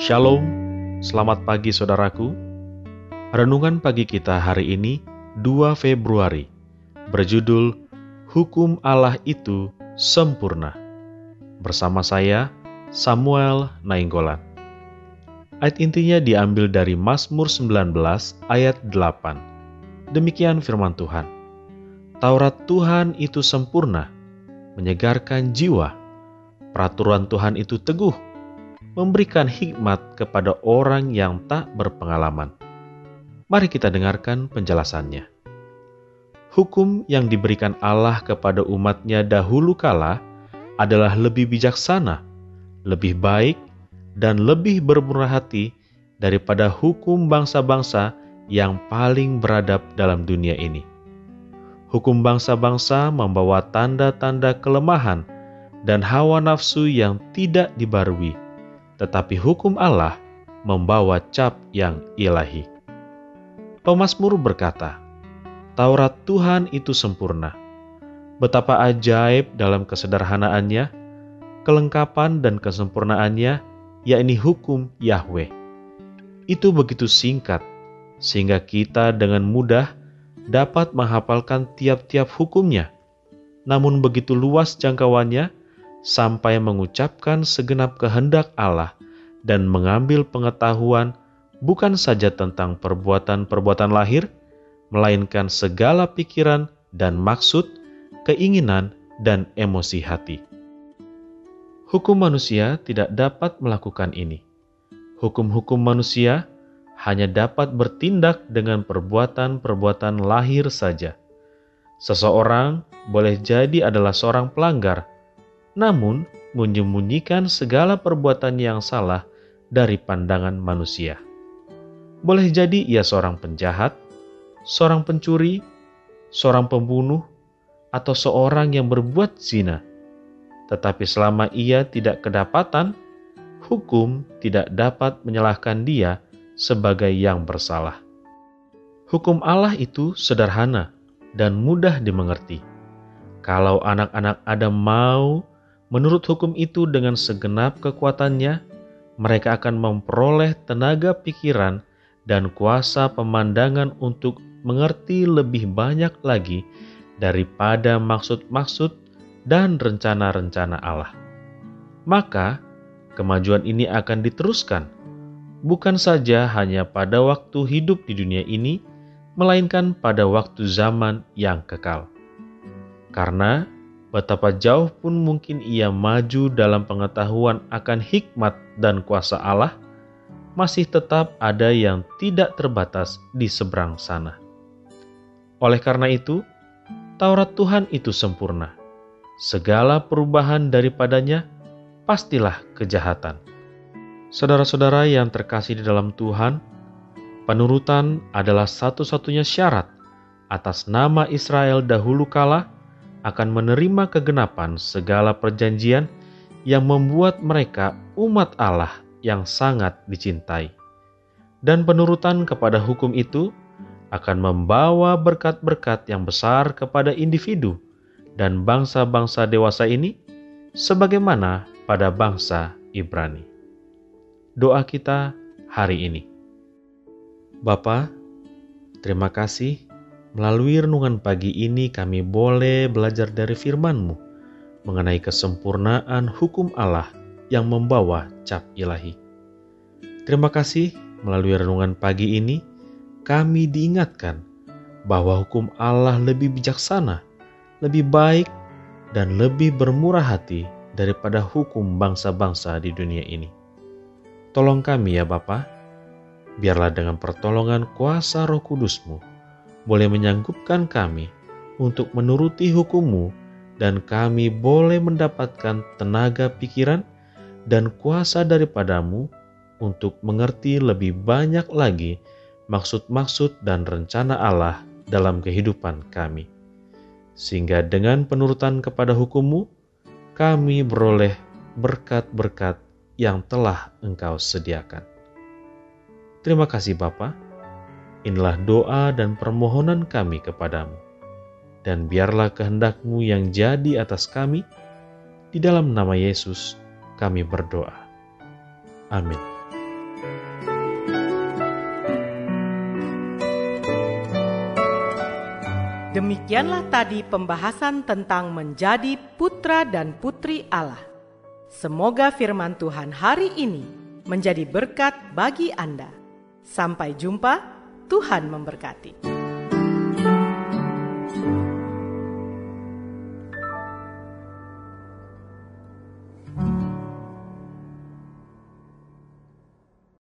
Shalom, selamat pagi saudaraku. Renungan pagi kita hari ini 2 Februari berjudul Hukum Allah itu sempurna. Bersama saya Samuel Nainggolan. Ayat intinya diambil dari Mazmur 19 ayat 8. Demikian firman Tuhan. Taurat Tuhan itu sempurna, menyegarkan jiwa. Peraturan Tuhan itu teguh, memberikan hikmat kepada orang yang tak berpengalaman. Mari kita dengarkan penjelasannya. Hukum yang diberikan Allah kepada umatnya dahulu kala adalah lebih bijaksana, lebih baik, dan lebih bermurah hati daripada hukum bangsa-bangsa yang paling beradab dalam dunia ini. Hukum bangsa-bangsa membawa tanda-tanda kelemahan dan hawa nafsu yang tidak dibarui tetapi hukum Allah membawa cap yang ilahi. Pemasmur berkata, Taurat Tuhan itu sempurna. Betapa ajaib dalam kesederhanaannya, kelengkapan dan kesempurnaannya, yakni hukum Yahweh. Itu begitu singkat, sehingga kita dengan mudah dapat menghafalkan tiap-tiap hukumnya. Namun begitu luas jangkauannya, sampai mengucapkan segenap kehendak Allah dan mengambil pengetahuan bukan saja tentang perbuatan-perbuatan lahir, melainkan segala pikiran dan maksud, keinginan, dan emosi hati. Hukum manusia tidak dapat melakukan ini. Hukum-hukum manusia hanya dapat bertindak dengan perbuatan-perbuatan lahir saja. Seseorang boleh jadi adalah seorang pelanggar, namun menyembunyikan segala perbuatan yang salah dari pandangan manusia. Boleh jadi ia seorang penjahat, seorang pencuri, seorang pembunuh, atau seorang yang berbuat zina. Tetapi selama ia tidak kedapatan, hukum tidak dapat menyalahkan dia sebagai yang bersalah. Hukum Allah itu sederhana dan mudah dimengerti. Kalau anak-anak Adam mau Menurut hukum itu dengan segenap kekuatannya, mereka akan memperoleh tenaga pikiran dan kuasa pemandangan untuk mengerti lebih banyak lagi daripada maksud-maksud dan rencana-rencana Allah. Maka, kemajuan ini akan diteruskan, bukan saja hanya pada waktu hidup di dunia ini, melainkan pada waktu zaman yang kekal. Karena betapa jauh pun mungkin ia maju dalam pengetahuan akan hikmat dan kuasa Allah, masih tetap ada yang tidak terbatas di seberang sana. Oleh karena itu, Taurat Tuhan itu sempurna. Segala perubahan daripadanya pastilah kejahatan. Saudara-saudara yang terkasih di dalam Tuhan, penurutan adalah satu-satunya syarat atas nama Israel dahulu kala akan menerima kegenapan segala perjanjian yang membuat mereka umat Allah yang sangat dicintai. Dan penurutan kepada hukum itu akan membawa berkat-berkat yang besar kepada individu dan bangsa-bangsa dewasa ini, sebagaimana pada bangsa Ibrani. Doa kita hari ini. Bapa, terima kasih Melalui renungan pagi ini kami boleh belajar dari firman-Mu mengenai kesempurnaan hukum Allah yang membawa cap ilahi. Terima kasih melalui renungan pagi ini kami diingatkan bahwa hukum Allah lebih bijaksana, lebih baik, dan lebih bermurah hati daripada hukum bangsa-bangsa di dunia ini. Tolong kami ya Bapa, biarlah dengan pertolongan kuasa roh kudusmu, boleh menyanggupkan kami untuk menuruti hukummu dan kami boleh mendapatkan tenaga pikiran dan kuasa daripadamu untuk mengerti lebih banyak lagi maksud-maksud dan rencana Allah dalam kehidupan kami. Sehingga dengan penurutan kepada hukummu, kami beroleh berkat-berkat yang telah engkau sediakan. Terima kasih Bapa. Inilah doa dan permohonan kami kepadamu. Dan biarlah kehendakmu yang jadi atas kami, di dalam nama Yesus kami berdoa. Amin. Demikianlah tadi pembahasan tentang menjadi putra dan putri Allah. Semoga firman Tuhan hari ini menjadi berkat bagi Anda. Sampai jumpa, Tuhan memberkati.